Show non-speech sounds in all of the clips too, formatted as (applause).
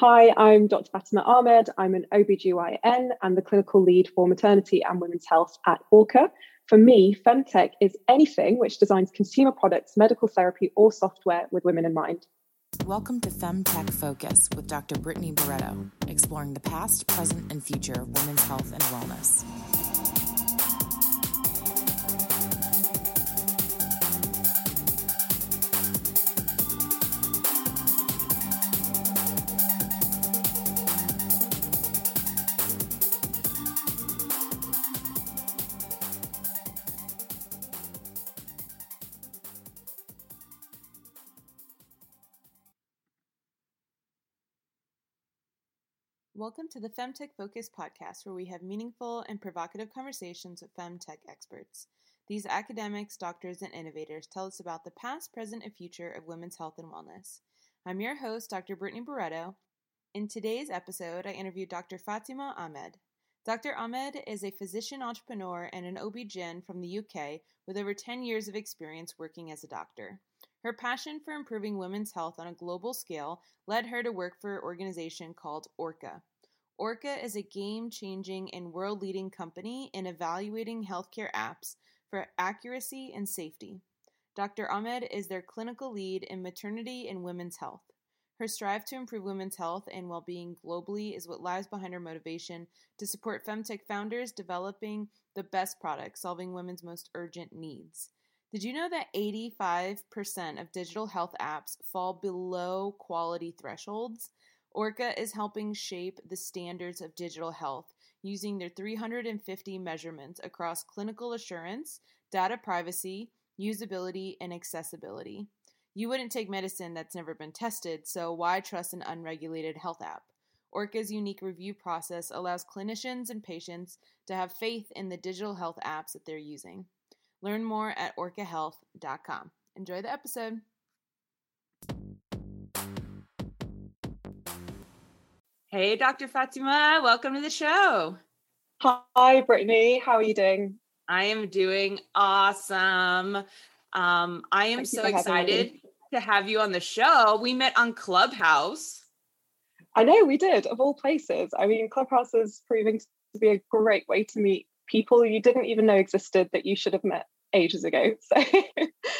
Hi, I'm Dr. Fatima Ahmed. I'm an OBGYN and the clinical lead for maternity and women's health at ORCHA. For me, Femtech is anything which designs consumer products, medical therapy, or software with women in mind. Welcome to Femtech Focus with Dr. Brittany Barreto, exploring the past, present, and future of women's health and wellness. Welcome to the Femtech Focus podcast, where we have meaningful and provocative conversations with femtech experts. These academics, doctors, and innovators tell us about the past, present, and future of women's health and wellness. I'm your host, Dr. Brittany Barreto. In today's episode, I interviewed Dr. Fatima Ahmed. Dr. Ahmed is a physician entrepreneur and an OB-GYN from the UK with over 10 years of experience working as a doctor. Her passion for improving women's health on a global scale led her to work for an organization called ORCHA. ORCHA is a game changing and world leading company in evaluating healthcare apps for accuracy and safety. Dr. Ahmed is their clinical lead in maternity and women's health. Her strive to improve women's health and well being globally is what lies behind her motivation to support Femtech founders developing the best products solving women's most urgent needs. Did you know that 85% of digital health apps fall below quality thresholds? ORCHA is helping shape the standards of digital health using their 350 measurements across clinical assurance, data privacy, usability, and accessibility. You wouldn't take medicine that's never been tested, so why trust an unregulated health app? ORCHA's unique review process allows clinicians and patients to have faith in the digital health apps that they're using. Learn more at orchahealth.com. Enjoy the episode. Hey, Dr. Fatima, welcome to the show. Hi, Brittany. How are you doing? I am doing awesome. Um, I am Thank so excited to have you on the show. We met on Clubhouse. I know we did, of all places. I mean, Clubhouse is proving to be a great way to meet people you didn't even know existed that you should have met ages ago. So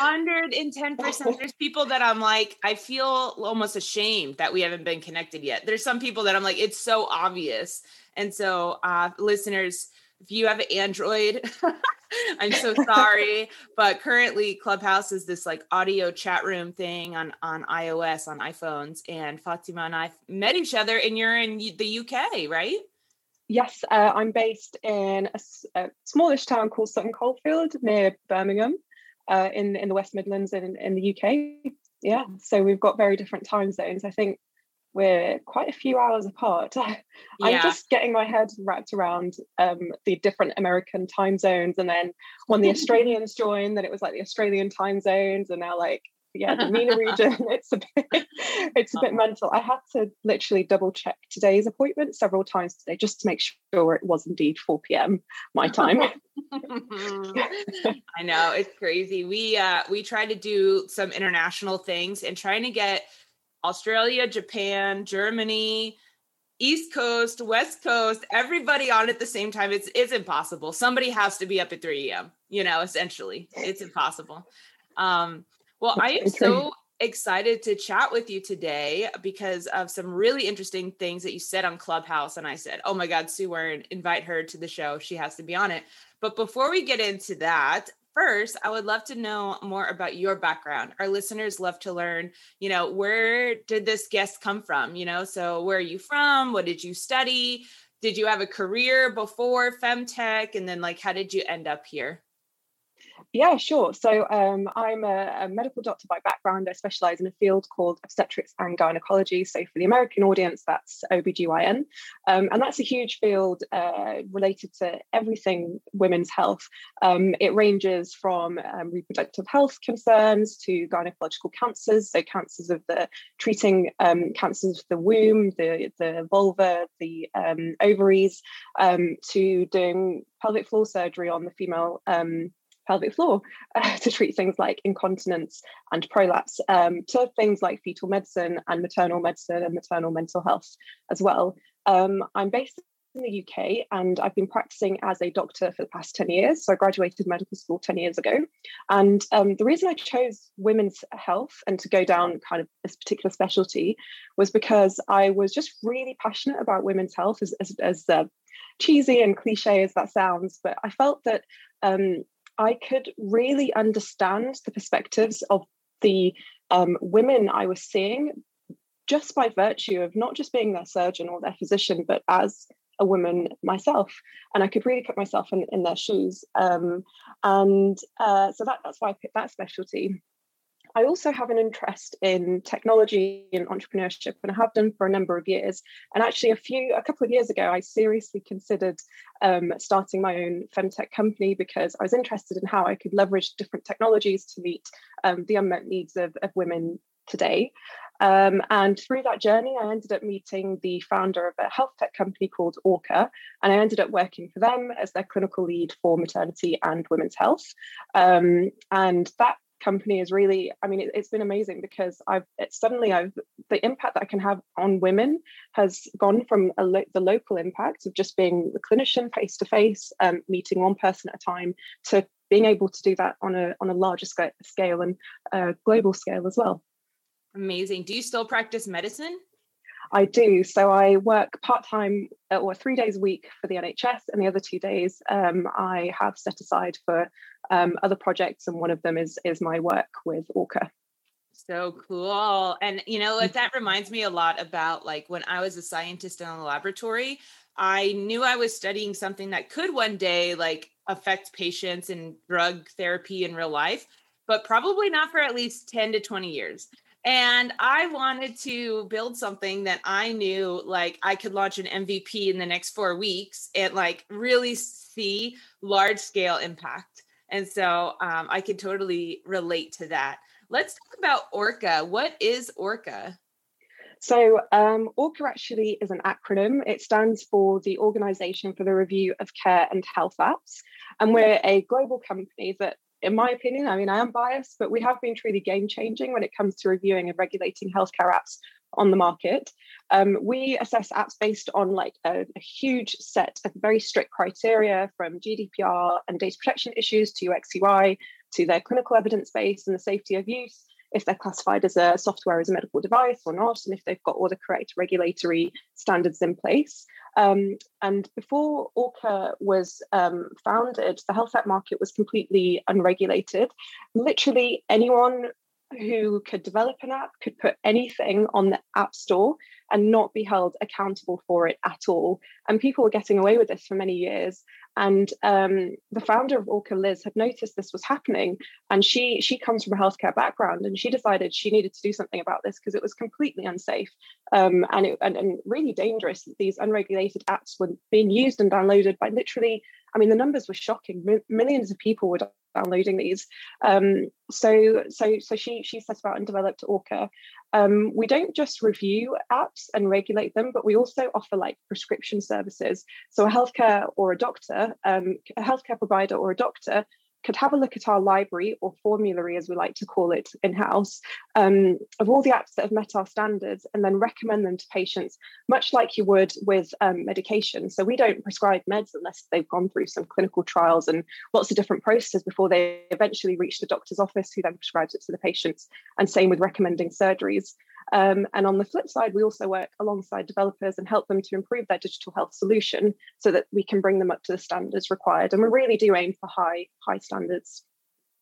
110%. (laughs) There's people that I'm like, I feel almost ashamed that we haven't been connected yet. There's some people that I'm like, it's so obvious. And so, uh, listeners, if you have an Android, (laughs) I'm so sorry, but currently Clubhouse is this like audio chat room thing on on iOS on iPhones, and Fatima and I met each other, and you're in the UK, right? Yes, uh, I'm based in a, a, smallish town called Sutton Coldfield near Birmingham, uh, in in the West Midlands in in the UK. Yeah, so we've got very different time zones. I think we're quite a few hours apart. (laughs) I'm just getting my head wrapped around um, the different American time zones, and then when the (laughs) Australians joined, then it was like the Australian time zones, and now like yeah, the MENA (laughs) region. (laughs) It's a bit, it's a bit uh-huh. mental. I had to literally double check today's appointment several times today just to make sure it was indeed 4 p.m. my (laughs) time. I know it's crazy. We uh we try to do some international things and trying to get Australia, Japan, Germany, East Coast, West Coast, everybody on at the same time. It's it's impossible. Somebody has to be up at 3 a.m. You know, essentially, it's impossible. Um, well, I am so excited to chat with you today because of some really interesting things that you said on Clubhouse. And I said, oh my God, Sue Warren, invite her to the show. She has to be on it. But before we get into that, first, I would love to know more about your background. Our listeners love to learn, you know, where did this guest come from? You know, so where are you from? What did you study? Did you have a career before Femtech? And then, like, how did you end up here? Yeah, sure. So um, I'm a, a, medical doctor by background. I specialize in a field called obstetrics and gynecology. So for the American audience, that's OBGYN. Um, and that's a huge field uh, related to everything women's health. Um, it ranges from um, reproductive health concerns to gynecological cancers, so cancers of the treating um, cancers of the womb, the, the vulva, the um, ovaries, to doing pelvic floor surgery on the female um, pelvic floor uh, (laughs) to treat things like incontinence and prolapse, um, to things like fetal medicine and maternal medicine and maternal mental health as well. Um, I'm based in the UK and I've been practicing as a doctor for the past 10 years. So I graduated medical school 10 years ago. And um, the reason I chose women's health and to go down kind of this particular specialty was because I was just really passionate about women's health, as, as, as uh, cheesy and cliche as that sounds. But I felt that um, I could really understand the perspectives of the um, women I was seeing just by virtue of not just being their surgeon or their physician, but as a woman myself, and I could really put myself in, in their shoes. Um, and uh, so that, that's why I picked that specialty. I also have an interest in technology and entrepreneurship, and I have done for a number of years. And actually, a few, a couple of years ago, I seriously considered um, starting my own femtech company because I was interested in how I could leverage different technologies to meet um, the unmet needs of, of women today. Um, and through that journey, I ended up meeting the founder of a health tech company called ORCHA, and I ended up working for them as their clinical lead for maternity and women's health. Um, and that company is really i mean it, has been amazing because i've suddenly i've the impact that i can have on women has gone from lo- the local impact of just being the clinician face to face meeting one person at a time to being able to do that on a on a larger sc- scale and uh, global scale as well Amazing. Do you still practice medicine? I do. So I work part time uh, or three days a week for the NHS, and the other two days um, I have set aside for um, other projects, and one of them is is my work with ORCHA. So cool. And you know, that reminds me a lot about like when I was a scientist in a laboratory, I knew I was studying something that could one day like affect patients and drug therapy in real life, but probably not for at least 10 to 20 years. And I wanted to build something that I knew like I could launch an MVP in the next four weeks and like really see large scale impact. And so um, I could totally relate to that. Let's talk about ORCHA. What is ORCHA? So, um, ORCHA actually is an acronym. It stands for the Organization for the Review of Care and Health Apps. And we're a global company that in my opinion, I mean, I am biased, but we have been truly game changing when it comes to reviewing and regulating healthcare apps on the market. Um, we assess apps based on like a, a, huge set of very strict criteria from GDPR and data protection issues to UX/UI to their clinical evidence base and the safety of use. If they're classified as a software as a medical device or not, and if they've got all the correct regulatory standards in place. Um, and before ORCHA was um, founded, the health app market was completely unregulated. Literally anyone who could develop an app could put anything on the app store and not be held accountable for it at all. And people were getting away with this for many years. And um, the founder of ORCHA, Liz, had noticed this was happening, and she she comes from a healthcare background, and she decided she needed to do something about this because it was completely unsafe um, and, it, and and really dangerous. that These unregulated apps were being used and downloaded by literally, I mean, the numbers were shocking. M- millions of people were downloading these. Um, so so so she she set about and developed ORCHA. Um, we don't just review apps and regulate them, but we also offer like prescription services. So a healthcare or a doctor, um, a healthcare provider or a doctor could have a look at our library or formulary, as we like to call it in house, um, of all the apps that have met our standards and then recommend them to patients, much like you would with um, medication. So we don't prescribe meds unless they've gone through some clinical trials and lots of different processes before they eventually reach the doctor's office, who then prescribes it to the patients. And same with recommending surgeries. Um, and on the flip side, we also work alongside developers and help them to improve their digital health solution so that we can bring them up to the standards required. And we really do aim for high, high standards.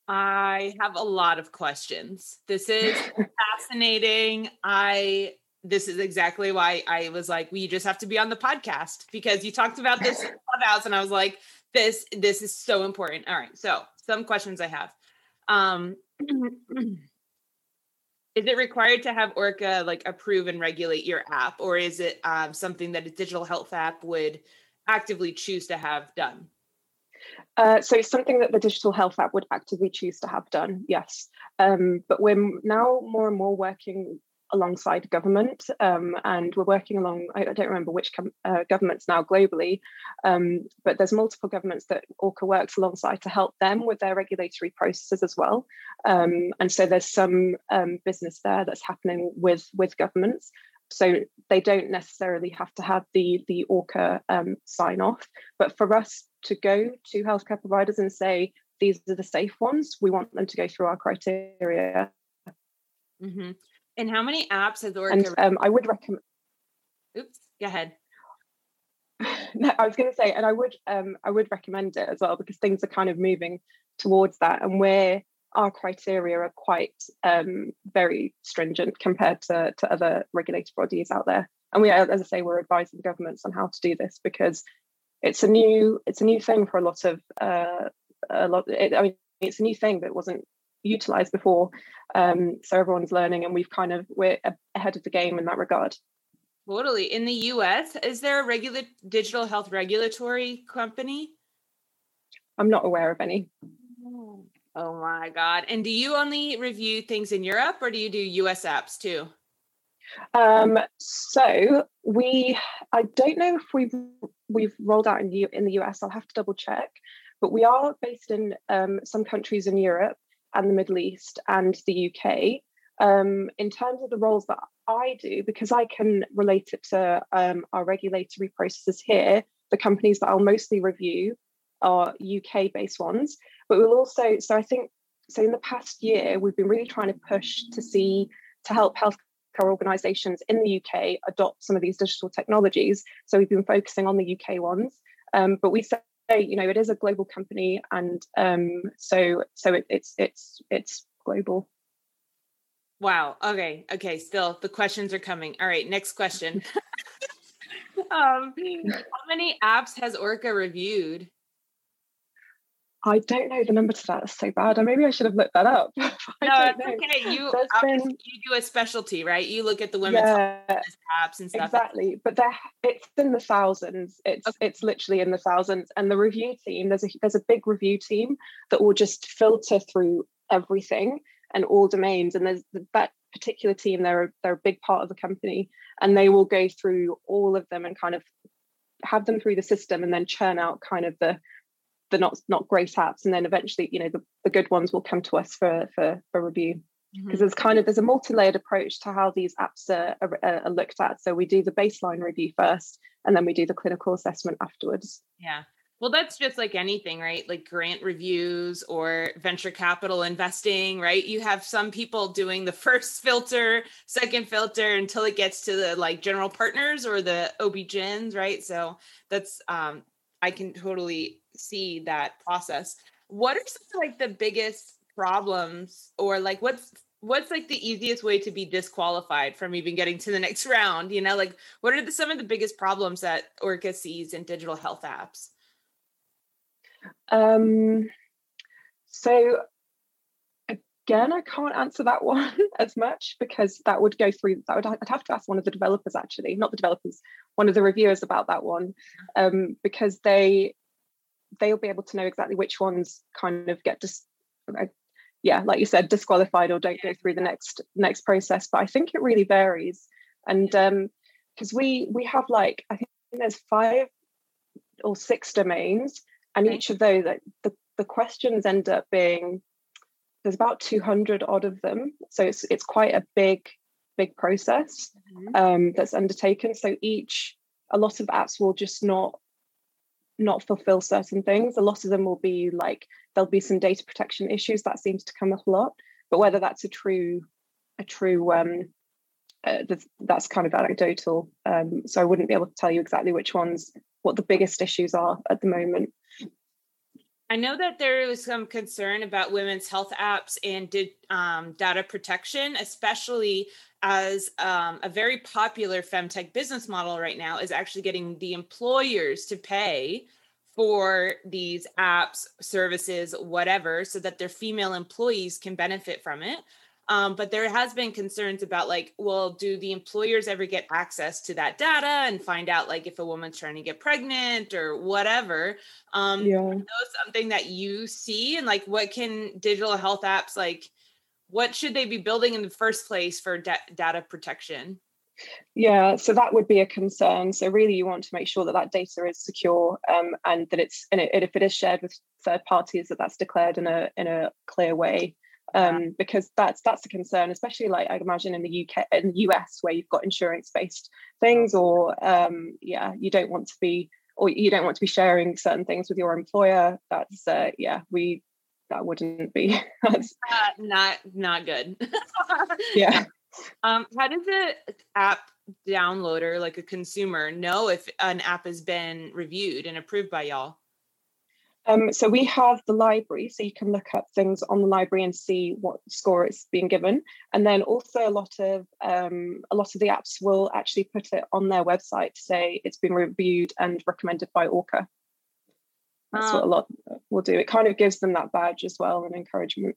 I have a lot of questions. This is (laughs) fascinating. I this is exactly why I was like, we just have to be on the podcast because you talked about this (laughs) clubhouse, and I was like, this this is so important. All right, so some questions I have. Um, (clears throat) is it required to have ORCHA like approve and regulate your app or is it um, something that a digital health app would actively choose to have done? Uh, so it's something that the digital health app would actively choose to have done yes. Um, but we're now more and more working alongside government, um, and we're working along. I, I don't remember which com- uh, governments now globally, um, but there's multiple governments that ORCHA works alongside to help them with their regulatory processes as well. Um, and so there's some um, business there that's happening with with governments. So they don't necessarily have to have the the ORCHA um, sign off, but for us to go to healthcare providers and say these are the safe ones, we want them to go through our criteria. Mm-hmm. And how many apps has ORCHA? And um, I would recommend. Oops, go ahead. (laughs) no, I was going to say, and I would, um, I would recommend it as well because things are kind of moving towards that, and where our criteria are quite um, very stringent compared to, to other regulated bodies out there. And we, as I say, we're advising governments on how to do this because it's a new, it's a new thing for a lot of, uh, a lot. It, I mean, it's a new thing that wasn't utilized before. Um, so everyone's learning, and we've kind of we're ahead of the game in that regard. Totally. In the U.S., is there a regular digital health regulatory company? I'm not aware of any. Oh my god! And do you only review things in Europe, or do you do U.S. apps too? Um, so we, I don't know if we've we've rolled out in the in the US. I'll have to double check, but we are based in um, some countries in Europe and the Middle East and the UK. Um, in terms of the roles that I do, because I can relate it to um, our regulatory processes here, the companies that I'll mostly review are UK based ones. But we'll also, so I think, so in the past year, we've been really trying to push to see, to help healthcare organisations in the UK adopt some of these digital technologies. So we've been focusing on the UK ones. Um, but we you know it is a global company and um so so it, it's it's it's global. Wow. Okay. Okay. Still the questions are coming. All right. Next question. (laughs) (laughs) Um how many apps has ORCHA reviewed I don't know the number to that. It's so bad. Or maybe I should have looked that up. (laughs) no, it's okay. You been, you do a specialty, right? You look at the women's yeah, apps and stuff. Exactly, but there it's in the thousands. It's okay. it's literally in the thousands. And the review team, there's a there's a big review team that will just filter through everything and all domains. And there's that particular team. They're they're a big part of the company, and they will go through all of them and kind of have them through the system and then churn out kind of the the not not great apps and then eventually you know the, the good ones will come to us for for, for review. Because mm-hmm. there's kind of there's a multi-layered approach to how these apps are, are, are, looked at. So we do the baseline review first and then we do the clinical assessment afterwards. Yeah. Well that's just like anything right? Like grant reviews or venture capital investing right? You have some people doing the (laughs) first filter second filter until it gets to the like general partners or the ob-gyns right? So that's um i can totally see that process. What are some like the biggest problems or like what's what's like the easiest way to be disqualified from even getting to the next (laughs) round? You know, like what are the, some of the biggest problems that ORCHA sees in digital health apps? Um, so again, I can't answer that one (laughs) as much because that would go through. That would I'd have to ask one of the developers actually, not the developers, one of the reviewers about that one, um, because they they'll be able to know exactly which ones kind of get dis- yeah like you said disqualified or don't go through the next next process. But i think it really varies. And um because we we have like i think there's five or six domains and each of those like, the, the questions end up being there's about 200 odd of them so it's it's quite a big big process mm-hmm. um, that's undertaken so each a lot of apps will just not not fulfill certain things. A lot of them will be like there'll be some data protection issues that seems to come up a lot, but whether that's a true a true um, uh, that's kind of anecdotal. Um, so I wouldn't be able to tell you exactly which ones what the biggest issues are at the moment. I know that there was some concern about women's health apps and did, um, data protection, especially as um, a very popular femtech business model right now is actually getting the employers to pay for these apps, services, whatever, so that their female employees can benefit from it. Um, but there has been concerns about like, well, do the employers ever get access to that data and find out like if a woman's trying to get pregnant or whatever? Um, yeah. something that you see and like what can digital health apps like what should they be building in the first place for da- data protection? Yeah, so that would be a concern. So really, you want to make sure that that data is secure um, and that it's and if it is shared with third parties, that that's declared in a in a clear way. Um, because that's that's a concern, especially like I imagine in the UK in the US where you've got insurance based things, or um, yeah, you don't want to be or you don't want to be sharing certain things with your employer. That's uh, yeah, we that wouldn't be (laughs) uh, not not good. (laughs) yeah. Um, how does the app downloader, like a consumer, know if an app has been reviewed and approved by y'all? Um, so we have the library, so you can look up things on the library and see what score it's being given. And then also a lot of um, a lot of the apps will actually put it on their website to say it's been reviewed and recommended by ORCHA. That's um, what a lot will do. It kind of gives them that badge as well and encouragement.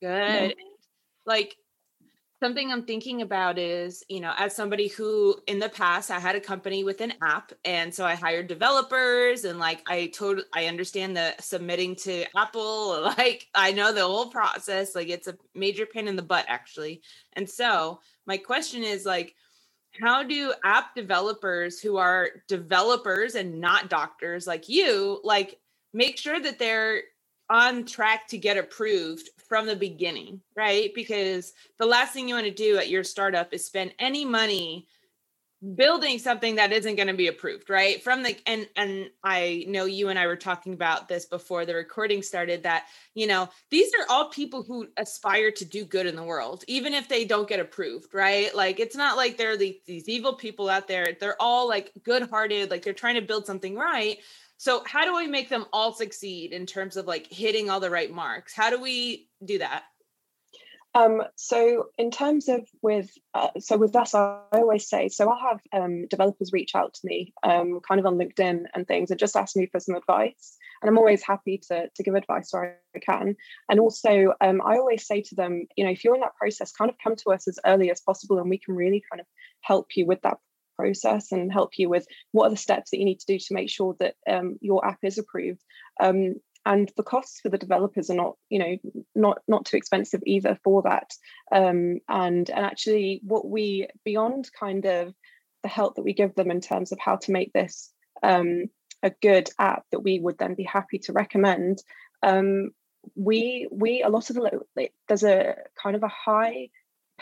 Good. Yeah. Like something I'm thinking about is, you know, as somebody who in the past I had a company with an app and so I hired developers and like I totally I understand the submitting to Apple, (laughs) like I know the whole process, like it's a major pain in the butt actually. And so my question is like how do app developers who are developers and not doctors like you like make sure that they're on track to get approved from the beginning, right? Because the last thing you want to do at your startup is spend any money building something that isn't going to be approved right? From the and and i know you and i were talking about this before the recording started that you know these are all people who aspire to do good in the world even if they don't get approved right? Like it's not like they're the, these evil people out there. They're all like good hearted like they're trying to build something right so how do we make them all succeed in terms of like hitting all the right marks? How do we do that? Um, so in terms of with uh, so with us, I, always say so. I'll have um, developers reach out to me, um, kind of on LinkedIn and things, and just ask me for some advice. And I'm always happy to to give advice where I can. And also, um, I always say to them, you know, if you're in that process, kind of come to us as early as possible, and we can really kind of help you with that process and help you with what are the steps that you need to do to make sure that um, your app is approved. Um, and the costs for the developers are not, you know, not not too expensive either for that. Um, and and actually, what we beyond kind of the help that we give them in terms of how to make this um, a good app that we would then be happy to recommend. Um, we we a lot of the there's a kind of a high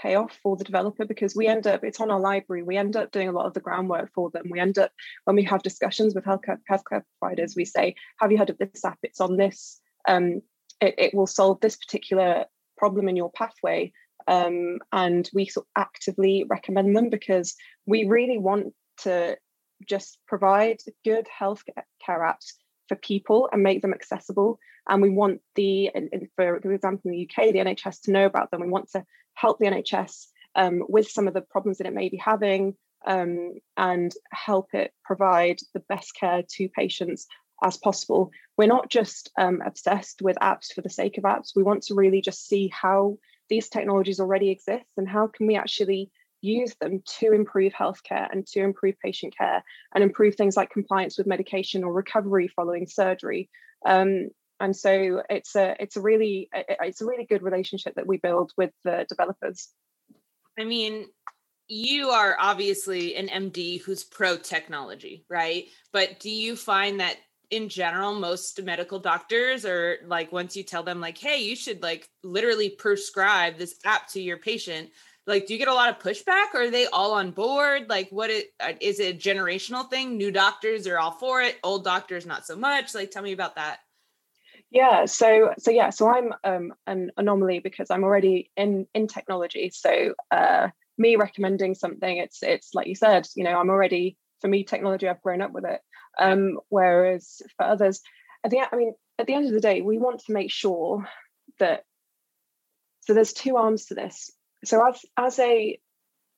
payoff for the developer because we end up it's on our library. We end up doing a lot of the groundwork for them. We end up when we have discussions with healthcare, healthcare providers we say have you heard of this app? It's on this um, it, it, will solve this particular problem in your pathway. Um, and we sort of actively recommend them because we really want to just provide good healthcare apps for people and make them accessible. And we want the, for example, in the UK, the NHS to know about them. We want to help the NHS um, with some of the problems that it may be having um, and help it provide the best care to patients as possible. We're not just um, obsessed with apps for the sake of apps. We want to really just see how these technologies already exist and how can we actually use them to improve healthcare and to improve patient care and improve things like compliance with medication or recovery following surgery. Um, and so it's a it's a really it's a really good relationship that we build with the developers. I mean, you are obviously an MD who's pro technology, right? But do you find that in general most medical doctors are like once you tell them like hey you should like literally prescribe this app to your patient like do you get a lot of pushback? Or are they all on board? Like what it uh, it a generational thing? New doctors are all for it. Old doctors not so much. Like tell me about that. Yeah so so yeah so i'm um, an anomaly because i'm already in in technology. So uh, me recommending something it's it's like you said you know i'm already for me technology i've grown up with it. Um, whereas for others at the i mean at the end of the day we want to make sure that so there's two arms to this so as as a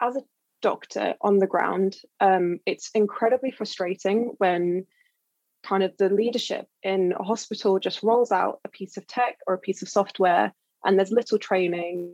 as a doctor on the ground, um, it's incredibly frustrating when kind of the leadership in a hospital just rolls out a piece of tech or a piece of software and there's little training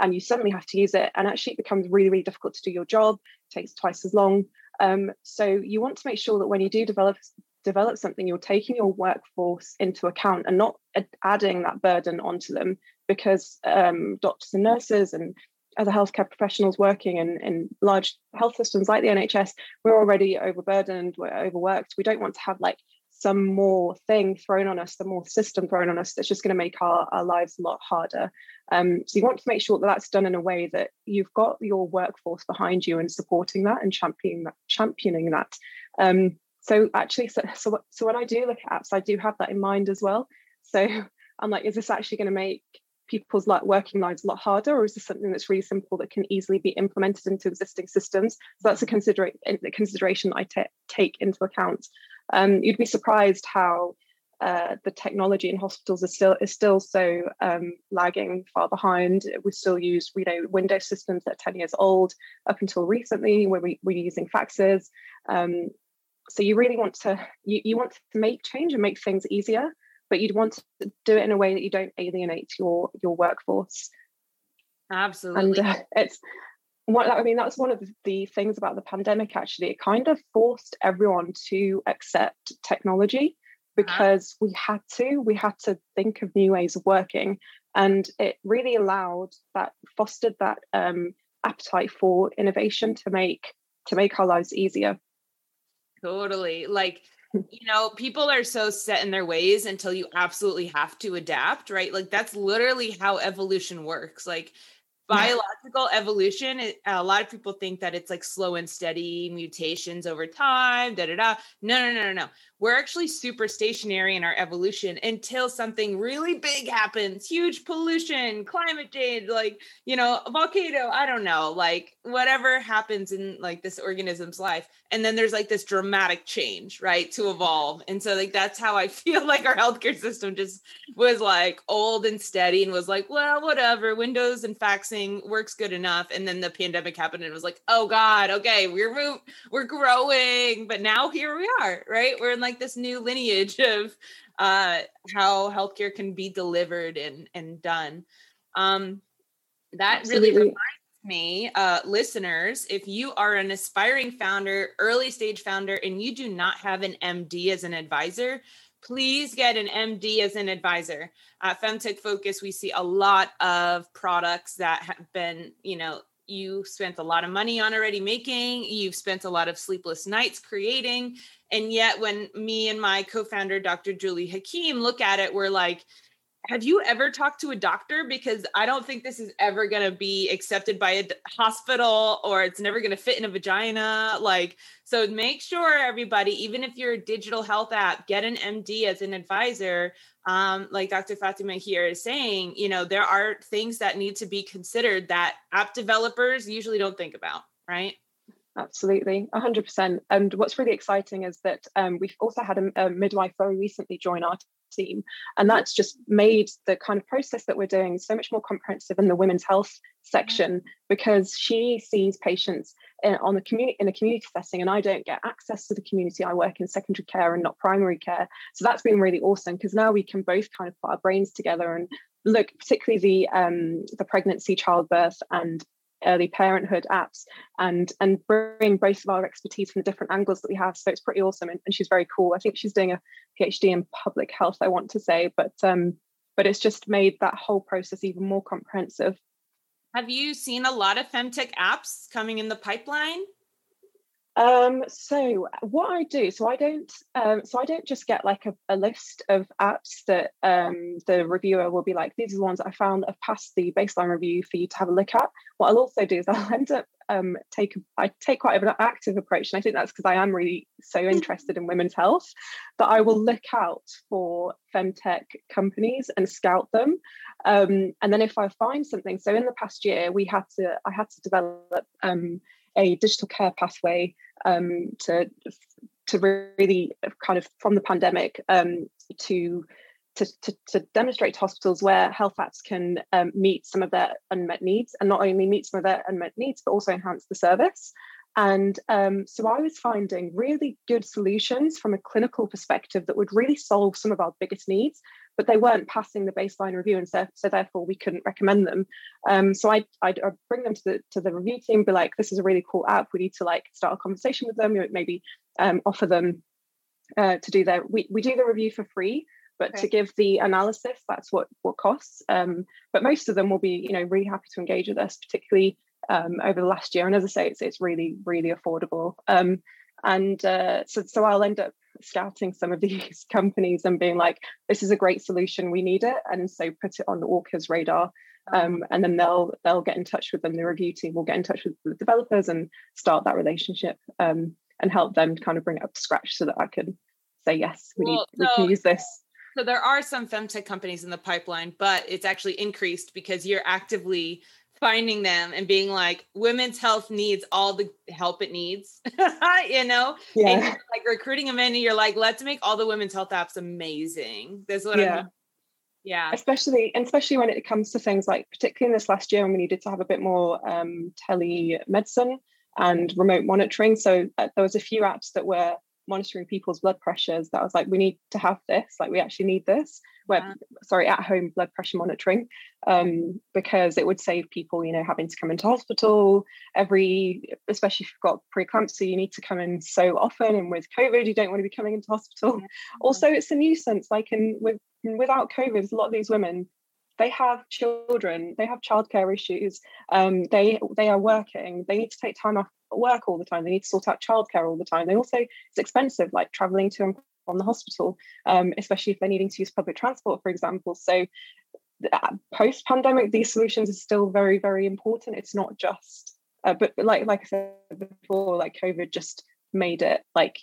and you suddenly have to use it and actually it becomes really really difficult to do your job it takes twice as long. Um, so you want to make sure that when you do develop develop something you're taking your workforce into account and not adding that burden onto them because um, doctors and nurses and other healthcare professionals working in, in large health systems like the NHS, we're already overburdened, we're overworked. We don't want to have like some more thing thrown on us, some more system thrown on us that's just going to make our, our lives a lot harder. Um, so you want to make sure that that's done in a way that you've got your workforce behind you and supporting that and championing that. Championing that. Um, so actually, so, so so when I do look at apps, I do have that in mind as well. So (laughs) I'm like, is this actually going to make people's like working lives a lot harder, or is this something that's really simple that can easily be implemented into existing systems? So that's a consider a consideration I t- take into account. Um, you'd be surprised how uh, the technology in hospitals is still is still so um, lagging far behind. We still use you know Windows systems that are 10 years old up until recently, where we we're using faxes. Um, so you really want to you, you want to make change and make things easier but you'd want to do it in a way that you don't alienate your your workforce absolutely and uh, it's what I mean, that's one of the things about the pandemic, actually. It kind of forced everyone to accept technology uh-huh. because uh-huh. we had to, we had to think of new ways of working. And it really allowed that, fostered that um, appetite for innovation to make to make our lives easier. Totally. Like you know, people are so set in their ways until you absolutely have to adapt, right? Like that's literally how evolution works. Like biological evolution a lot of people think that it's like slow and steady mutations over time da da da no no no no no we're actually super stationary in our evolution until something really big happens. Huge pollution climate change like you know a volcano i don't know like whatever happens in like this organism's life. And then there's like this dramatic change right to evolve. And so like that's how i (laughs) feel like our healthcare system just was like old and steady and was like well whatever windows and faxing works good enough. And then the pandemic happened and it was like oh god okay we're we're growing. But now here we are right? We're in like this new lineage (laughs) of uh, how healthcare can be delivered and and done. Um, that Absolutely. really reminds me, uh, listeners, if you are an aspiring founder, early stage founder, and you do not have an MD as an advisor, please get an MD as an advisor. At Femtech Focus, we see a lot of products that have been, you know, you spent a lot of money on already making, you've spent a lot of sleepless nights creating. And yet, when me and my co founder, Dr. Julie Hakim, look at it, we're like, have you ever talked to a doctor? Because I don't think this is ever going to be accepted by a hospital or it's never going to fit in a vagina. Like, so make sure everybody, even if you're a digital health app, get an MD as an advisor. Um, like Dr. Fatima here is saying, you know, there are things that need to be considered that app developers usually don't think about, right? Absolutely, 100%. And what's really exciting is that um, we've also had a, a midwife very recently join our team. And that's just made the kind of process that we're doing so much more comprehensive in the women's health section because she sees patients in, on the community in a community setting and I don't get access to the community. I work in secondary care and not primary care. So that's been really awesome because now we can both kind of put our brains together and look particularly the um, the pregnancy childbirth and early parenthood apps and and bring both of our expertise from the different angles that we have. So it's pretty awesome and, and she's very cool. I think she's doing a phd in public health i want to say but um but it's just made that whole process even more comprehensive. Have you seen a lot of femtech apps coming in the pipeline um, so what I do, so I don't, um, so I don't just get like a, a list of apps that um, the reviewer will be like, these are the ones I found that have passed the baseline review for you to have a look at. What I'll also do is (laughs) I'll end up um, take I take quite an active approach, and I think that's because I am really so interested in women's health that I will look out for femtech companies and scout them. Um, and then if I find something, so in the past year we had to I had to develop um, a digital care pathway um, to to really kind of from the pandemic um, to, to, to to demonstrate to hospitals where health apps can um, meet some of their unmet needs and not only meet some of their unmet needs but also enhance the service. And um, so I was finding really good solutions from a clinical perspective that would really solve some of our biggest needs, but they weren't passing the baseline review, and so, so therefore we couldn't recommend them. Um, so I'd, I'd, I'd, bring them to the to the review team, be like, "This is a really cool app. We need to like start a conversation with them. Maybe um, offer them uh, to do their. We we do the review for free, but okay. to give the analysis, that's what what costs. Um, but most of them will be, you know, really happy to engage with us, particularly um, over the last year. And as I say, it's it's really really affordable. Um, and uh, so so I'll end up scouting some of (laughs) these companies and being like, this is a great solution, we need it, and so put it on ORCHA's radar. Um, and then they'll they'll get in touch with them. The review team will get in touch with the developers and start that relationship um, and help them kind of bring it up to scratch so that I can say yes, we well, need we can use this. So there are some femtech companies in the pipeline, but it's actually increased because you're actively finding them and being like, women's health needs all the help it needs, (laughs) you know? Yeah. like recruiting them in and you're like, let's make all the women's health apps amazing. That's what yeah. I mean. Yeah. Especially, and especially when it comes to things like, particularly in this last year when we needed to have a bit more um, telemedicine and remote monitoring. So uh, there was a few apps that were monitoring people's blood pressures that I was like, we need to have this, like we actually need this. Where, sorry, at home blood pressure monitoring, um, because it would save people, you know, having to come into hospital every, especially if you've got preeclampsia, you need to come in so often, and with COVID, you don't want to be coming into hospital. Yeah. Also, it's a nuisance. Like, in with without COVID, a lot of these women they have children they have childcare issues um, they they are working they need to take time off work all the time. They need to sort out childcare all the time. They also it's expensive, like traveling to and from the hospital, um, especially if they're needing to use public transport, for example. So uh, post pandemic, these solutions are still very very important. It's not just, uh, but like like I said before, like COVID just made it like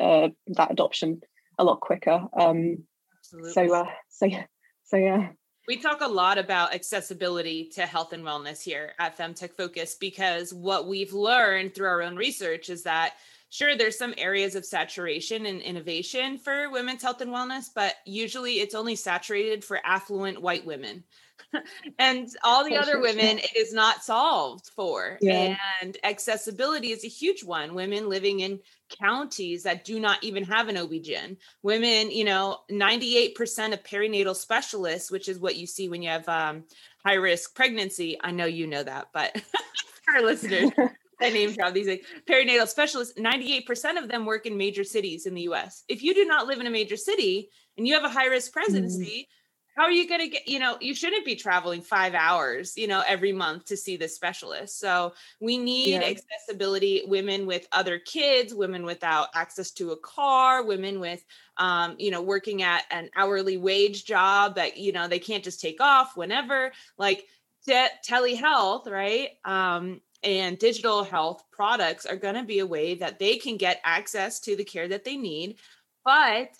uh, that adoption a lot quicker. Um, Absolutely. So uh, so yeah, so yeah. We talk a lot about accessibility to health and wellness here at Femtech Focus because what we've learned through our own research is that sure there's some areas of saturation and innovation for women's health and wellness, but usually it's only saturated for affluent white women. (laughs) and all the other women it is not solved for yeah. and accessibility is a huge one. Women living in counties that do not even have an OB-GYN women you know 98% of perinatal specialists which is what you see when you have um, high risk pregnancy. I know you know that but (laughs) our listeners (laughs) I name drop these like perinatal specialists 98% of them work in major cities in the us if you do not live in a major city and you have a high risk mm. pregnancy mm how are you going to get you know you shouldn't be traveling five hours you know every month to see this specialist. So we need yeah. accessibility women with other kids women without access to a car women with um, you know working at an hourly wage job that you know they can't just take off whenever. Like te- telehealth right? Um, and digital health products are going to be a way that they can get access to the care that they need but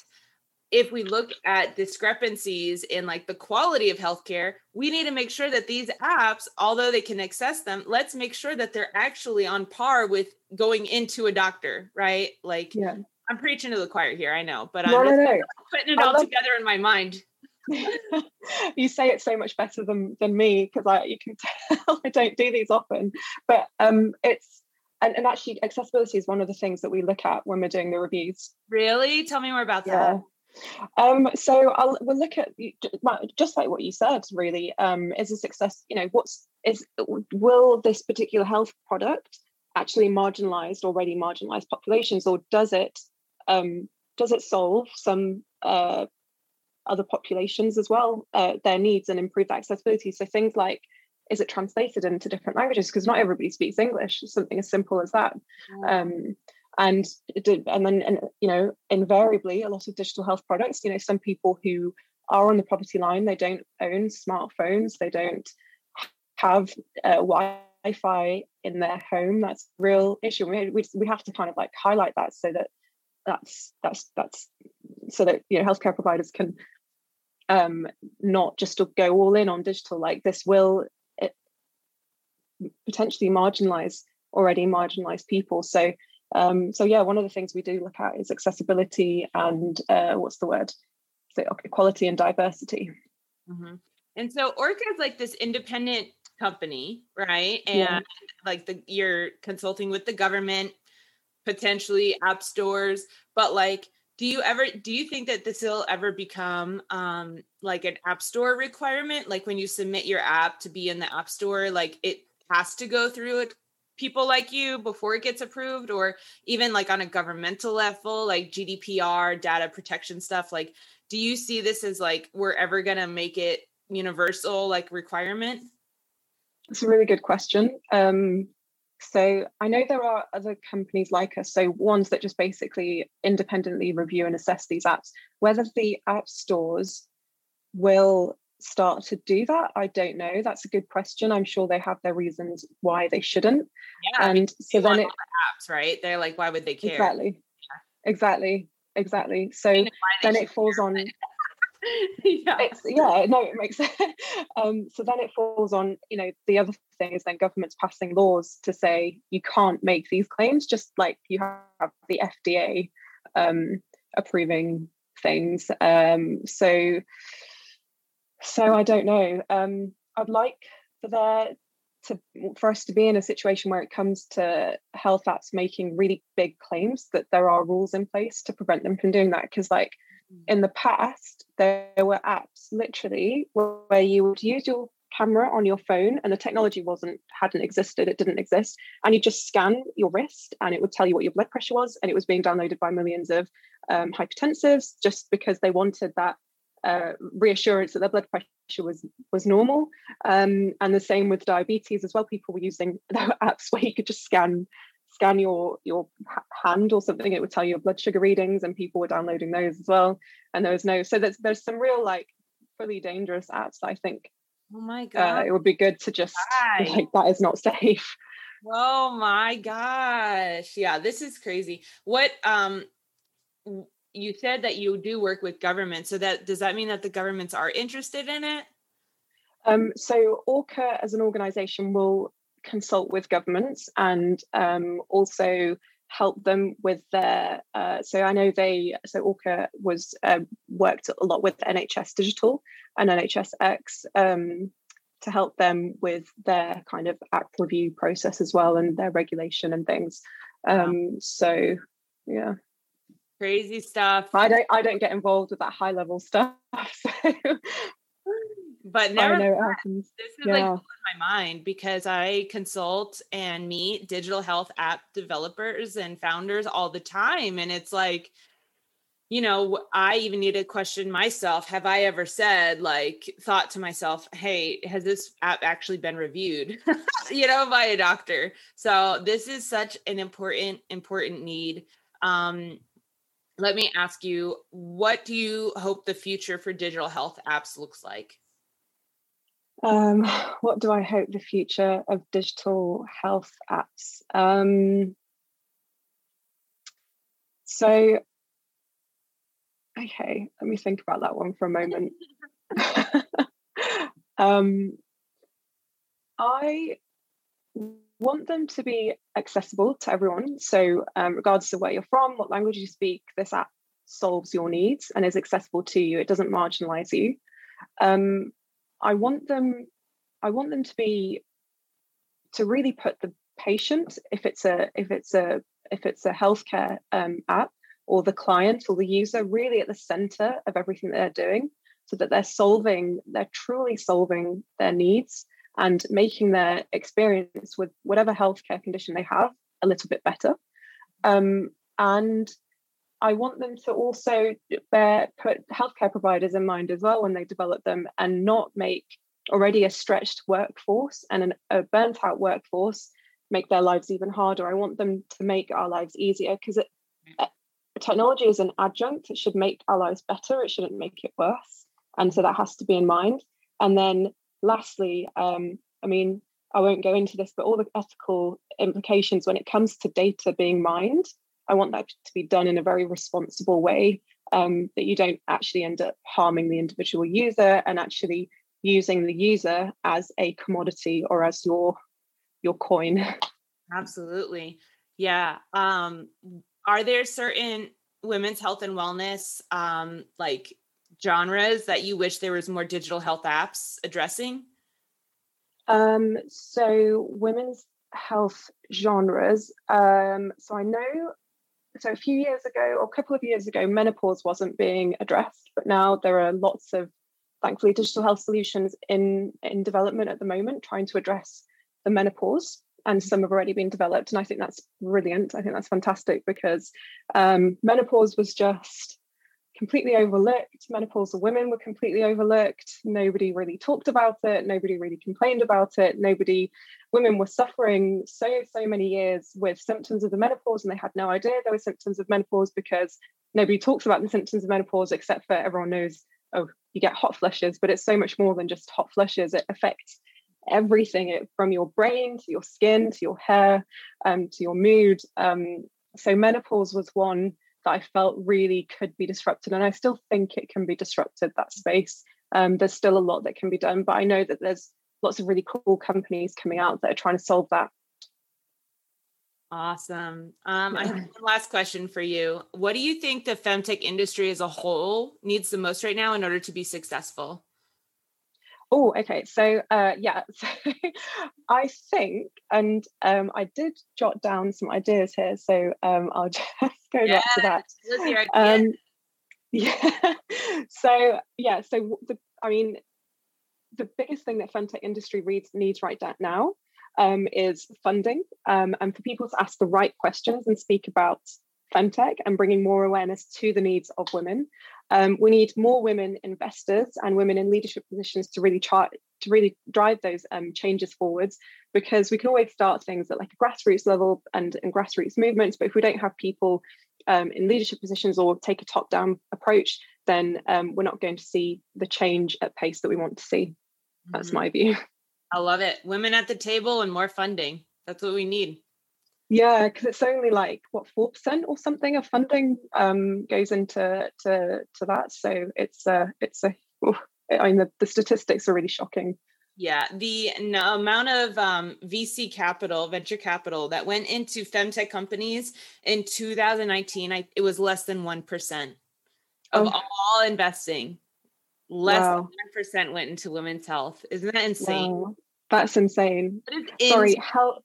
if we look at discrepancies in like the quality of healthcare, we need to make sure that these apps, although they can access them, let's make sure that they're actually on par with going into a doctor, right? Like, yeah. I'm preaching to the choir here, I know, but no, I'm no, no. putting it I all love- together in my mind. (laughs) you say it so much better than than me because I you can (laughs) tell I don't do these often, but um, it's and, and actually accessibility is one of the things that we look at when we're doing the reviews. Really? Tell me more about yeah. that. Um, so I'll we'll look at just like what you said. Really, um, is a success. You know, what's is will this particular health product actually marginalised already marginalised populations, or does it um, does it solve some uh, other populations as well uh, their needs and improve accessibility? So things like is it translated into different languages because not everybody speaks English. Something as simple as that. Um, and and then and you know invariably a lot of digital health products you know some people who are on the poverty line they don't own smartphones they don't have uh, wi-fi in their home that's a real issue we, we, we have to kind of like highlight that so that that's that's that's so that you know healthcare providers can um not just to go all in on digital like this will potentially marginalize already marginalized people so um, so yeah, one of the things we do look at is accessibility and uh, what's the word? So equality and diversity. Mm-hmm. And so ORCHA is like this independent company, right? And yeah. like the you're consulting with the government, potentially app stores, but like do you ever do you think that this will ever become um like an app store requirement? Like when you submit your app to be in the app store like it has to go through a people like you before it gets approved? Or even like on a governmental level like gdpr data protection stuff like do you see this as like we're ever going to make it universal like requirement? It's a really good question. Um, so i know there are other companies like us so ones that just basically independently review and assess these apps whether the app stores will start to do that? I don't know. That's a good question. I'm sure they have their reasons why they shouldn't. Yeah, and so then it apps, right? They're like, why would they care? Exactly. Yeah. Exactly. Exactly. So then it falls on. (laughs) yeah. Yeah, no, it makes (laughs) um, so then it falls on, you know, the other thing is then governments passing laws to say you can't make these claims, just like you have the FDA um, approving things. Um, so so I don't know. Um, I'd like for there to for us to be in a situation where it comes to health apps making really big claims that there are rules in place to prevent them from doing that. Because like. In the past, there were apps literally where you would use your camera on your phone and the technology wasn't hadn't existed it didn't exist and you just scan your wrist and it would tell you what your blood pressure was and it was being downloaded by millions of um, hypertensives just because they wanted that uh, reassurance that their blood pressure was was normal. Um, and the same with diabetes as well. People were using (laughs) apps where you could just scan scan your your hand or something. It would tell you your blood sugar readings, and people were downloading those as well. And there was no so there's there's some real like fully dangerous apps. I think. Oh my god! Uh, it would be good to just (laughs) like that is not safe. Oh my gosh! Yeah, this is crazy. What um you said that you do work with government so that does that mean that the governments are interested in it um, so ORCHA as an organization will consult with governments and um, also help them with their uh, so i know they so ORCHA was uh, worked a lot with nhs digital and nhsx um, to help them with their kind of app review process as well and their regulation and things wow. Um, so yeah crazy stuff. I don't I don't get involved with that high level stuff. (laughs) So. But never this is yeah. like blowing my mind because I consult and meet digital health app developers and founders all the time. And it's like, you know, I even need to question myself. Have I ever said, like, thought to myself, hey, has this app actually been reviewed, (laughs) you know, by a doctor? So this is such an important, important need. Um, let me ask you what do you hope the future for digital health apps looks like um, (sighs) what do i hope the future of digital health apps um, so okay let me think about that one for a moment (laughs) (laughs) um, i want them to be accessible to everyone. So, um, regardless of where you're from, what language you speak, this app solves your needs and is accessible to you. It doesn't marginalize you. Um, I want them. I want them to be to really put the patient, if it's a if it's a if it's a healthcare um, app, or the client or the user, really at the center of everything they're doing, so that they're solving, they're truly solving their needs and making their experience with whatever healthcare condition they have a little bit better. Um, and I want them to also bear, put healthcare providers in mind as well when they develop them and not make already a stretched workforce and an, a burnt out workforce make their lives even harder. I want them to make our lives easier because uh, technology is an adjunct. It should make our lives better. It shouldn't make it worse. And so that has to be in mind. And then lastly, um, I mean, I won't go into this, but all the ethical implications when it comes to data being mined, I want that to be done in a very responsible way, um, that you don't actually end up harming the individual user and actually using the user as a commodity or as your your coin. (laughs) Absolutely. Yeah. Um, are there certain women's health and wellness um, like genres that you wish there was more digital health apps addressing? Um, so women's health genres. Um, so I know, so a few years ago, or a couple of years ago, menopause wasn't being addressed, but now there are lots of, thankfully, digital health solutions in in development at the moment, trying to address the menopause and some have already been developed. And I think that's brilliant. I think that's fantastic because um, menopause was just completely overlooked. Menopausal women were completely overlooked. Nobody really talked about it. Nobody really complained about it. Nobody, women were suffering so, so many years with symptoms of the menopause and they had no idea there were symptoms of menopause because nobody talks about the symptoms of menopause except for everyone knows, oh, you get hot flushes, but it's so much more than just hot flushes. It affects everything from your brain to your skin to your hair um, to your mood. Um, so menopause was one that I felt really could be disrupted, and I still think it can be disrupted. That space. Um, there's still a lot that can be done, but I know that there's lots of really cool companies coming out that are trying to solve that. Awesome. Um, yeah. I have one last question for you. What do you think the femtech industry as a whole needs the most right now in order to be successful? Oh, okay. So, uh, yeah, (laughs) so I think, and um, I did jot down some ideas here. So um, I'll (laughs) just go yeah, back to that. Um, (laughs) yeah. so, yeah. So, the, I mean, the biggest thing that femtech industry reads, needs right now um, is funding um, and for people to ask the right questions and speak about femtech and bringing more awareness to the needs of women. Um, we need more women investors and women in leadership positions to really try to really drive those um, changes forwards because we can always start things at like a grassroots level and in grassroots movements but if we don't have people um, in leadership positions or take a top down approach then um, we're not going to see the change at pace that we want to see. That's mm-hmm. my view. I love it. Women at the table and more funding. That's what we need yeah, because it's only like what four percent or something of funding um, goes into to to that. So it's a it's a. I mean, the, the statistics are really shocking. Yeah, the amount of um, VC capital, venture capital that went into femtech companies in 2019, I, it was less than one percent of oh. all investing. Less wow. than one percent went into women's health. Isn't that insane? Wow. That's insane. Sorry, how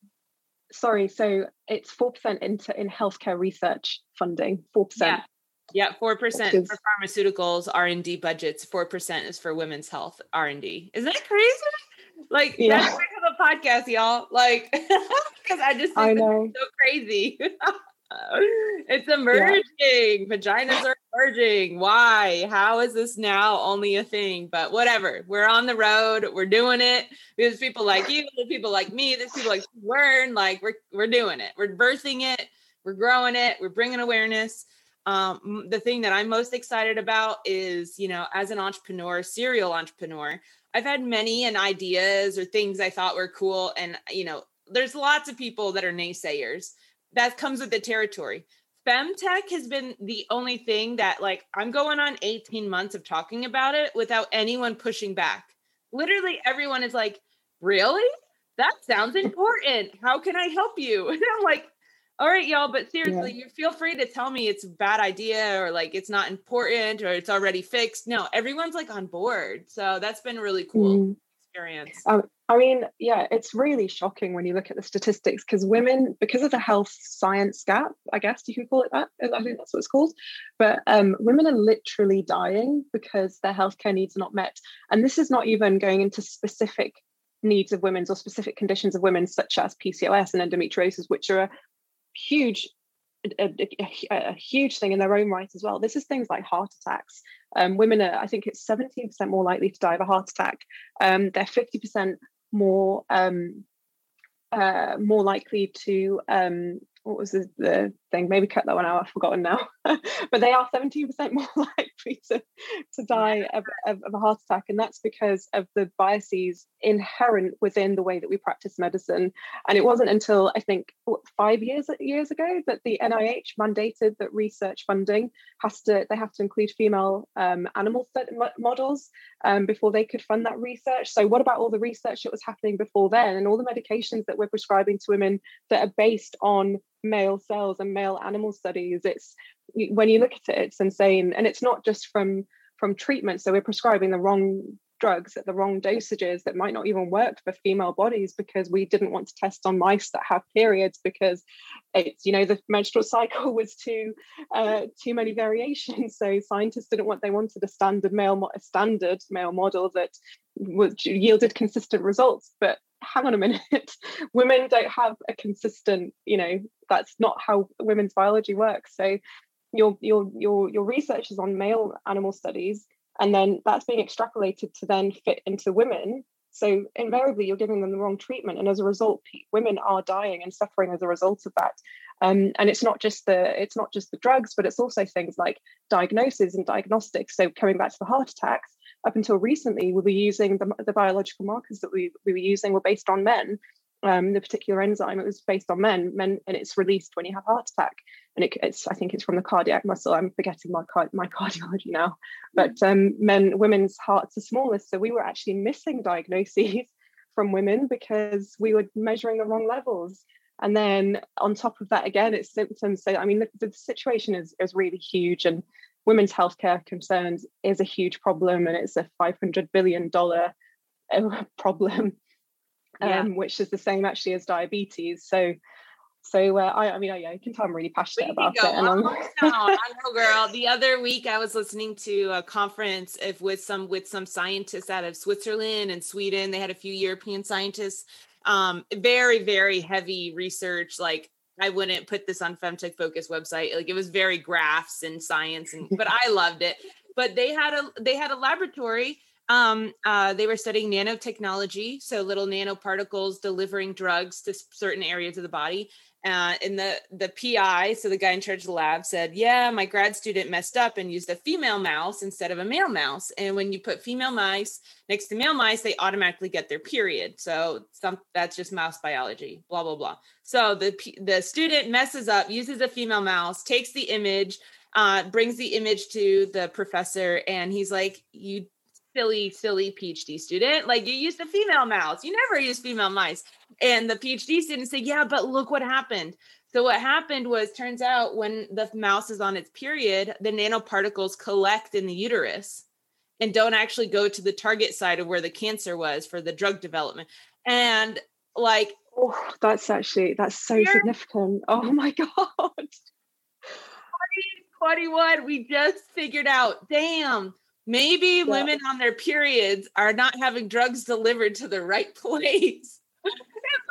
sorry, so it's four percent into in healthcare research funding. Four percent. Yeah, four percent for pharmaceuticals R and D budgets. Four percent is for women's health R and D. Isn't that crazy? Like yeah. that's the podcast, y'all. Like (laughs) because I just think I know. so crazy. (laughs) (laughs) it's emerging. Yeah. Vaginas are emerging. Why? How is this now only a thing? But whatever. We're on the road. We're doing it. There's people like you. There's people like me. There's people like Learn. Like we're we're doing it. We're birthing it. We're growing it. We're bringing awareness. Um, the thing that I'm most excited about is, you know, as an entrepreneur, serial entrepreneur, I've had many and ideas or things I thought were cool, and you know, there's lots of people that are naysayers that comes with the territory. Femtech has been the only thing that, like, I'm going on 18 months of talking about it without anyone pushing back. Literally, everyone is like, Really? That sounds important. How can I help you? (laughs) And I'm like, all right, y'all, but seriously, yeah. you feel free to tell me it's a bad idea or like it's not important or it's already fixed. No, everyone's like on board. So that's been really cool mm. experience. Um, I mean, yeah, it's really shocking when you look at the statistics because women, because of the health science gap, I guess you can call it that. I think that's what it's called. But um, women are literally dying because their healthcare needs are not met. And this is not even going into specific needs of women's or specific conditions of women, such as PCOS and endometriosis, which are a huge a, a, a, huge thing in their own right as well. This is things like heart attacks. Um, women are, I think it's 17% more likely to die of a heart attack. Um, they're 50% more um, uh, more likely to um, what was the, the, thing? Maybe cut that one out. I've forgotten now. (laughs) but they are 17% more (laughs) likely to, to die of, of, of, a heart attack. And that's because of the biases inherent within the way that we practice medicine. And it wasn't until I think what, five years years ago that the NIH mandated that research funding has to they have to include female um, animal models um, before they could fund that research. So what about all the research that was happening before then and all the medications that we're prescribing to women that are based on male cells and male animal studies it's when you look at it it's insane. And it's not just from from treatment so we're prescribing the wrong drugs at the wrong dosages that might not even work for female bodies because we didn't want to test on mice that have periods because it's you know the menstrual cycle was too uh, too many variations. (laughs) So scientists didn't want they wanted a standard male a standard male model that was yielded consistent results. But hang on a minute, (laughs) women don't have a consistent, you know, that's not how women's biology works. So your your your your research is on male animal studies, and then that's being extrapolated to then fit into women. So invariably, you're giving them the wrong treatment, and as a result, women are dying and suffering as a result of that. Um, and it's not just the it's not just the drugs, but it's also things like diagnosis and diagnostics. So coming back to the heart attacks, up until recently, we were using the, the biological markers that we, we were using were based on men. Um, the particular enzyme it was based on men, men, and it's released when you have a heart attack. And it, it's I think it's from the cardiac muscle. I'm forgetting my my (laughs) cardiology now, but um, men women's hearts are smaller, so we were actually missing diagnoses (laughs) from women because we were measuring the wrong levels. And then on top of that, again, it's symptoms. So I mean, the, the situation is is really huge, and women's healthcare concerns is a huge problem and it's a 500 billion dollar uh, (laughs) problem yeah. um, which is the same actually as diabetes so so uh, I, I mean, yeah, you can tell I'm really passionate about it. And I'm... I (laughs) know, girl. The other week, I was listening to a conference if, with some with some scientists out of Switzerland and Sweden. They had a few European scientists. Um, very, very heavy research, like I wouldn't put this on Femtech Focus website. Like it was very graphs and science, and but I loved it. But they had a they had a laboratory. Um, uh, they were studying nanotechnology, so little nanoparticles delivering drugs to certain areas of the body. Uh, and the the PI, so the guy in charge of the lab, said, "Yeah, my grad student messed up and used a female mouse instead of a male mouse. And when you put female mice next to male mice, they automatically get their period. So some that's just mouse biology. Blah blah blah. So the the student messes up, uses a female mouse, takes the image, uh, brings the image to the professor, and he's like, "You silly, silly PhD student. Like you used a female mouse. You never use female mice. And the PhD student said, Yeah, but look what happened. So what happened was turns out when the mouse is on its period, the nanoparticles collect in the uterus and don't actually go to the target site of where the cancer was for the drug development. And like oh, that's actually that's so significant. Oh my (laughs) god. 2021, we just figured out, damn, Maybe yeah. women on their periods are not having drugs delivered to the right (laughs) place.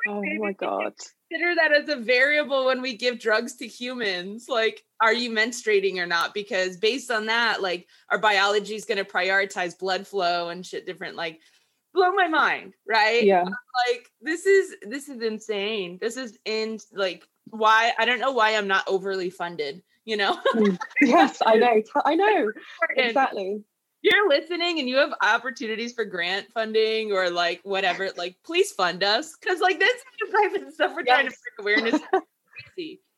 oh my god. Consider that as a variable when we give drugs to humans. Like, are you menstruating or not? Because based on that, like our biology is going to prioritize blood flow and shit different. Like, blow my mind, right? Yeah. Like this is this is insane. This is in like why I don't know why I'm not overly funded, you know? (laughs) Mm. yes, I know. I know. (laughs) Exactly you're listening and you have opportunities for grant funding or like whatever, like please fund us because like this type of stuff we're yes. trying to bring awareness. crazy. (laughs)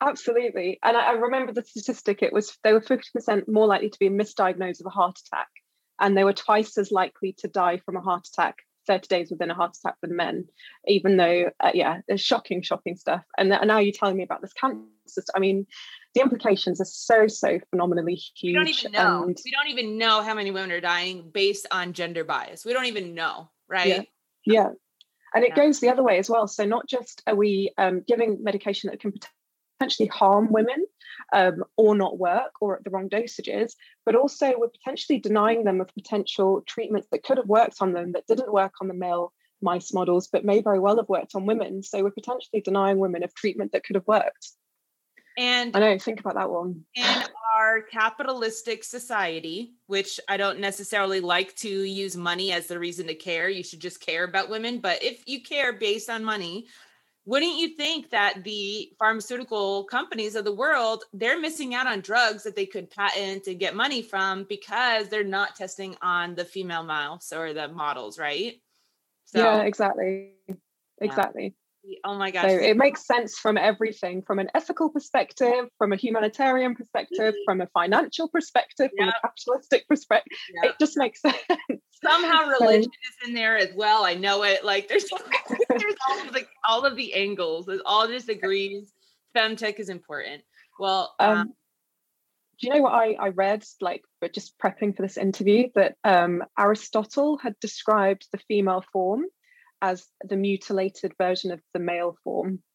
Absolutely, and I, I remember the statistic. It was they were fifty percent more likely to be misdiagnosed with a heart attack, and they were twice as likely to die from a heart attack 30 days within a heart attack than men, even though, uh, yeah, there's shocking, shocking stuff. And, and, now you're telling me about this cancer. I mean, the implications are so so phenomenally huge. We don't even know. And, we don't even know how many women are dying based on gender bias. We don't even know, right? Yeah. yeah. And it yeah. goes the other way as well. So not just are we um, giving medication that can potentially harm women um, or not work or at the wrong dosages, but also we're potentially denying them of potential treatments that could have worked on them that didn't work on the male mice models, but may very well have worked on women. So we're potentially denying women of treatment that could have worked. And I know, think about that one. In our capitalistic society, which I don't necessarily like to use money as the reason to care, you should just care about women. But if you care based on money, wouldn't you think that the pharmaceutical companies of the world they're missing out on drugs that they could patent and get money from because they're not testing on the female mouse or the models right? So, yeah exactly. Exactly Oh my gosh. So it makes sense from everything from an ethical perspective, from a humanitarian perspective, from a financial perspective, yep. from a capitalistic perspective. Yep. It just makes (laughs) sense. Somehow religion so, is in there as well. I know it. Like there's (laughs) there's all of the all of the angles. It all just (laughs) agrees femtech is important. Well, um, um, do you know what I, I read, like, but just prepping for this interview, that um, Aristotle had described the female form as the mutilated version of the male form. (laughs)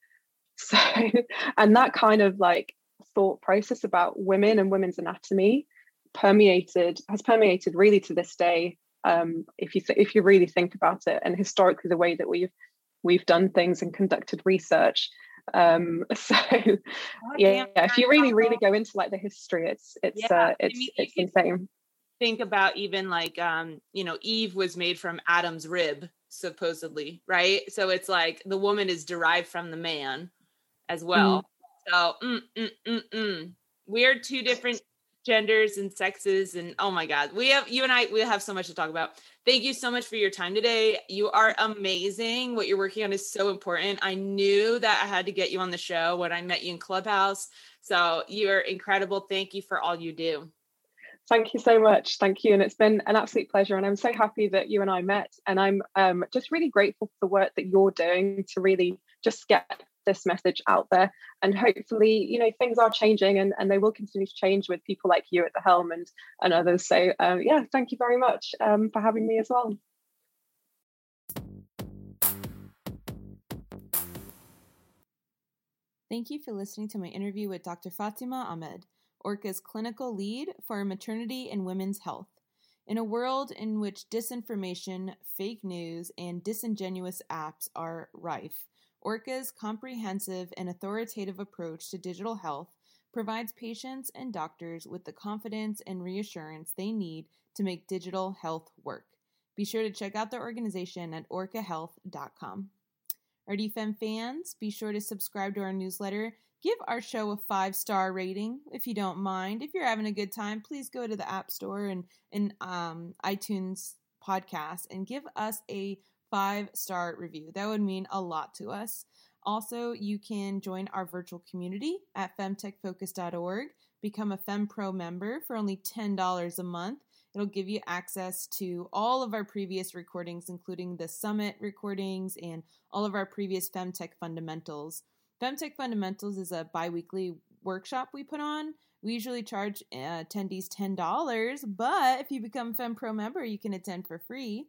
So, and that kind of like thought process about women and women's anatomy permeated has permeated really to this day um, if you th- if you really think about it, and historically the way that we've we've done things and conducted research. Um, (laughs) so yeah, yeah, if you really really go into like the history, it's it's yeah. uh, it's I mean, it's insane. Think about even like um, you know Eve was made from Adam's rib supposedly, right? So it's like the woman is derived from the man as well. Mm. So mm, mm, mm, mm. we are two different genders and sexes and oh my god we have you and i we have so much to talk about thank you so much for your time today you are amazing what you're working on is so important i knew that i had to get you on the show when i met you in clubhouse so you're incredible thank you for all you do thank you so much. Thank you. And it's been an absolute pleasure. And i'm so happy that you and i met. And i'm um, just really grateful for the work that you're doing to really just get this message out there. And hopefully you know things are changing and, and they will continue to change with people like you at the helm and and others. So um, yeah thank you very much um, for having me as well. Thank you for listening to my interview with Dr. Fatima Ahmed, ORCHA's clinical lead for maternity and women's health. In a world in which disinformation, fake news, and disingenuous apps are rife, ORCHA's comprehensive and authoritative approach to digital health provides patients and doctors with the confidence and reassurance they need to make digital health work. Be sure to check out their organization at orchahealth.com. RDFem fans, be sure to subscribe to our newsletter. Give our show a five star rating if you don't mind. If you're having a good time, please go to the App Store and, and um, iTunes podcast and give us a five star review. That would mean a lot to us. Also, you can join our virtual community at femtechfocus.org, become a FemPro member for only $10 a month. It'll give you access to all of our previous recordings, including the summit recordings and all of our previous Femtech fundamentals. Femtech fundamentals is a bi weekly workshop we put on. We usually charge uh, attendees $10, but if you become a FemPro member, you can attend for free.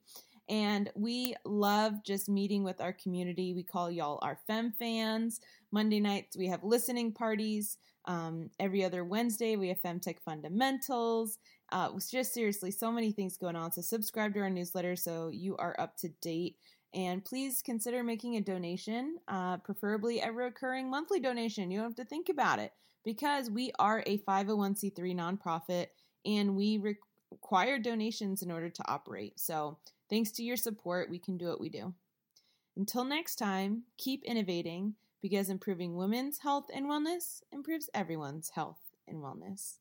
And we love just meeting with our community. We call y'all our Fem fans. Monday nights, we have listening parties. Um, every other Wednesday, we have Femtech Fundamentals. Uh, just seriously, so many things going on. So, subscribe to our newsletter so you are up to date. And please consider making a donation, uh, preferably a recurring monthly donation. You don't have to think about it because we are a 501c3 nonprofit and we require donations in order to operate. So, Thanks to your support, we can do what we do. Until next time, keep innovating because improving women's health and wellness improves everyone's health and wellness.